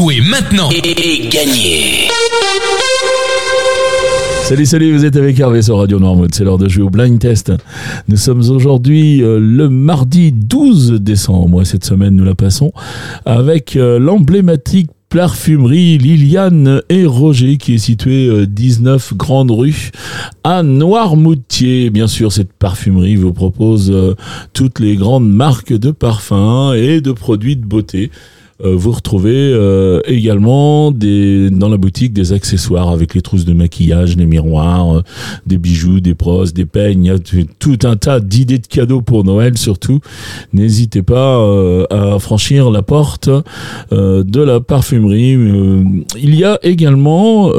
Jouez maintenant et gagnez Salut, salut, vous êtes avec Hervé sur Radio Normode, c'est l'heure de jouer au blind test. Nous sommes aujourd'hui euh, le mardi 12 décembre, et cette semaine nous la passons avec euh, l'emblématique parfumerie Liliane et Roger qui est située 19 euh, Grande Rue à Noirmoutier. Bien sûr, cette parfumerie vous propose toutes les grandes marques de parfums et de produits de beauté. Euh, vous retrouvez euh, également des, dans la boutique des accessoires avec les trousses de maquillage, les miroirs, euh, des bijoux, des brosses, des peignes, tout un tas d'idées de cadeaux pour Noël surtout. N'hésitez pas à franchir la porte de la parfumerie. il y a également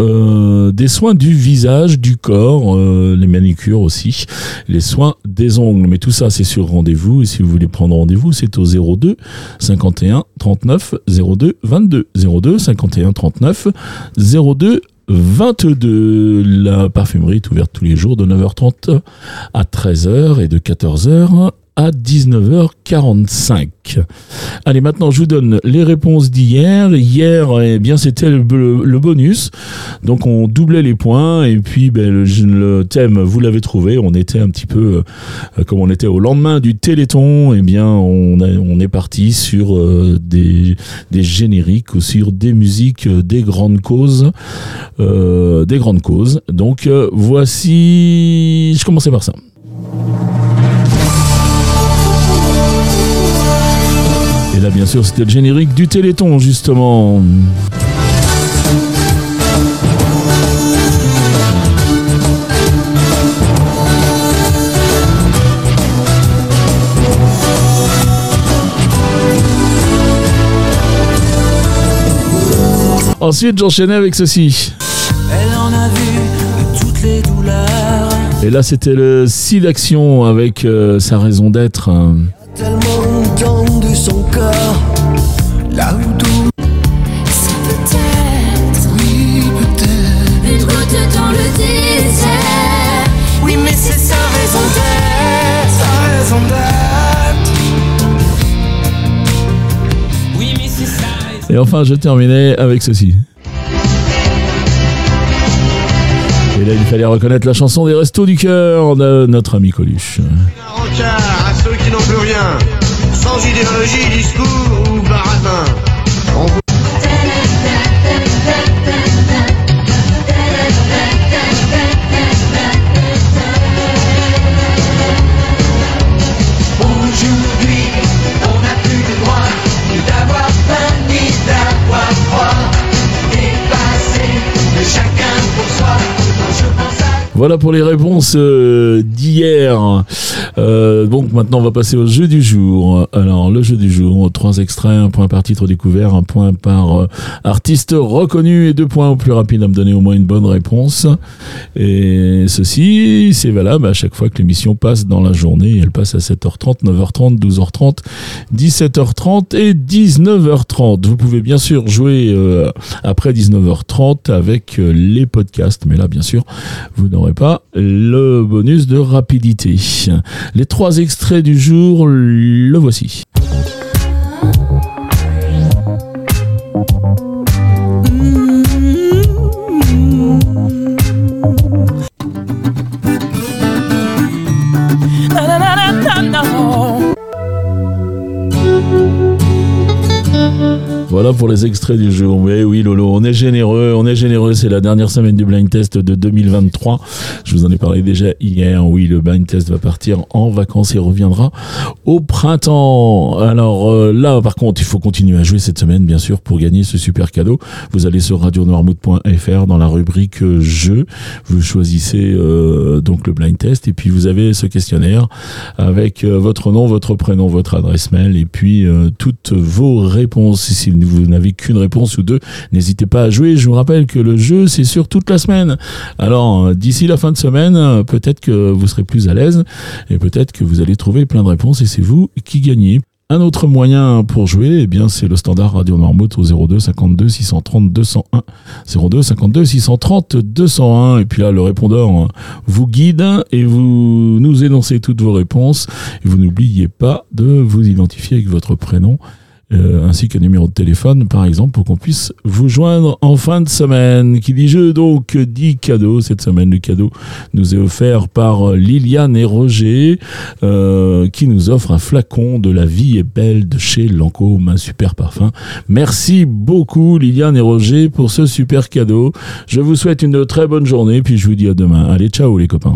des soins du visage, du corps, les manicures aussi, les soins des ongles. Mais tout ça, c'est sur rendez-vous. Et si vous voulez prendre rendez-vous, c'est au 02 51 39 02 22 02 51 39 02 22. La parfumerie est ouverte tous les jours de 9h30 à 13h et de 14h à 19h45. Allez, maintenant, je vous donne les réponses d'hier. Hier, eh bien, c'était le, bonus. Donc, on doublait les points. Et puis, ben, le, thème, vous l'avez trouvé. On était un petit peu, euh, comme on était au lendemain du Téléthon, eh bien, on, est parti sur euh, des, des, génériques ou sur des musiques euh, des grandes causes. des grandes causes. Donc, voici... Je commençais par ça. Bien sûr, c'était le générique du Téléthon, justement. Ensuite, j'enchaînais avec ceci. Elle en a vu toutes les douleurs. Et là, c'était le si d'action avec euh, sa raison d'être. Tellement Et enfin, je terminais avec ceci. Et là, il fallait reconnaître la chanson des Restos du Cœur de notre ami Coluche. Voilà pour les réponses euh, d'hier. Euh, donc maintenant on va passer au jeu du jour. Alors le jeu du jour, trois extraits, un point par titre découvert, un point par euh, artiste reconnu et deux points au plus rapide à me donner au moins une bonne réponse. Et ceci, c'est valable à chaque fois que l'émission passe dans la journée. Elle passe à 7h30, 9h30, 12h30, 17h30 et 19h30. Vous pouvez bien sûr jouer après 19h30 avec les podcasts, mais là bien sûr vous n'aurez pas le bonus de rapidité. Les trois extraits du jour, le voici. Voilà pour les extraits du jour. Mais oui, Lolo, on est généreux, on est généreux. C'est la dernière semaine du blind test de 2023. Je vous en ai parlé déjà hier. Oui, le blind test va partir en vacances et reviendra au printemps. Alors euh, là, par contre, il faut continuer à jouer cette semaine, bien sûr, pour gagner ce super cadeau. Vous allez sur radionoirmout.fr dans la rubrique euh, jeu. Vous choisissez euh, donc le blind test et puis vous avez ce questionnaire avec votre nom, votre prénom, votre adresse mail et puis toutes vos réponses. Vous n'avez qu'une réponse ou deux, n'hésitez pas à jouer. Je vous rappelle que le jeu, c'est sur toute la semaine. Alors, euh, d'ici la fin de semaine, euh, peut-être que vous serez plus à l'aise et peut-être que vous allez trouver plein de réponses et c'est vous qui gagnez. Un autre moyen pour jouer, eh bien, c'est le standard Radio Normout au 02 52 630 201. 02 52 630 201. Et puis là, le répondeur euh, vous guide et vous nous énoncez toutes vos réponses. Et vous n'oubliez pas de vous identifier avec votre prénom euh, ainsi qu'un numéro de téléphone, par exemple, pour qu'on puisse vous joindre en fin de semaine. Qui dit jeu, donc, dit cadeau. Cette semaine, le cadeau nous est offert par Liliane et Roger, euh, qui nous offre un flacon de La vie est belle de chez Lancôme, un super parfum. Merci beaucoup, Liliane et Roger, pour ce super cadeau. Je vous souhaite une très bonne journée, puis je vous dis à demain. Allez, ciao les copains.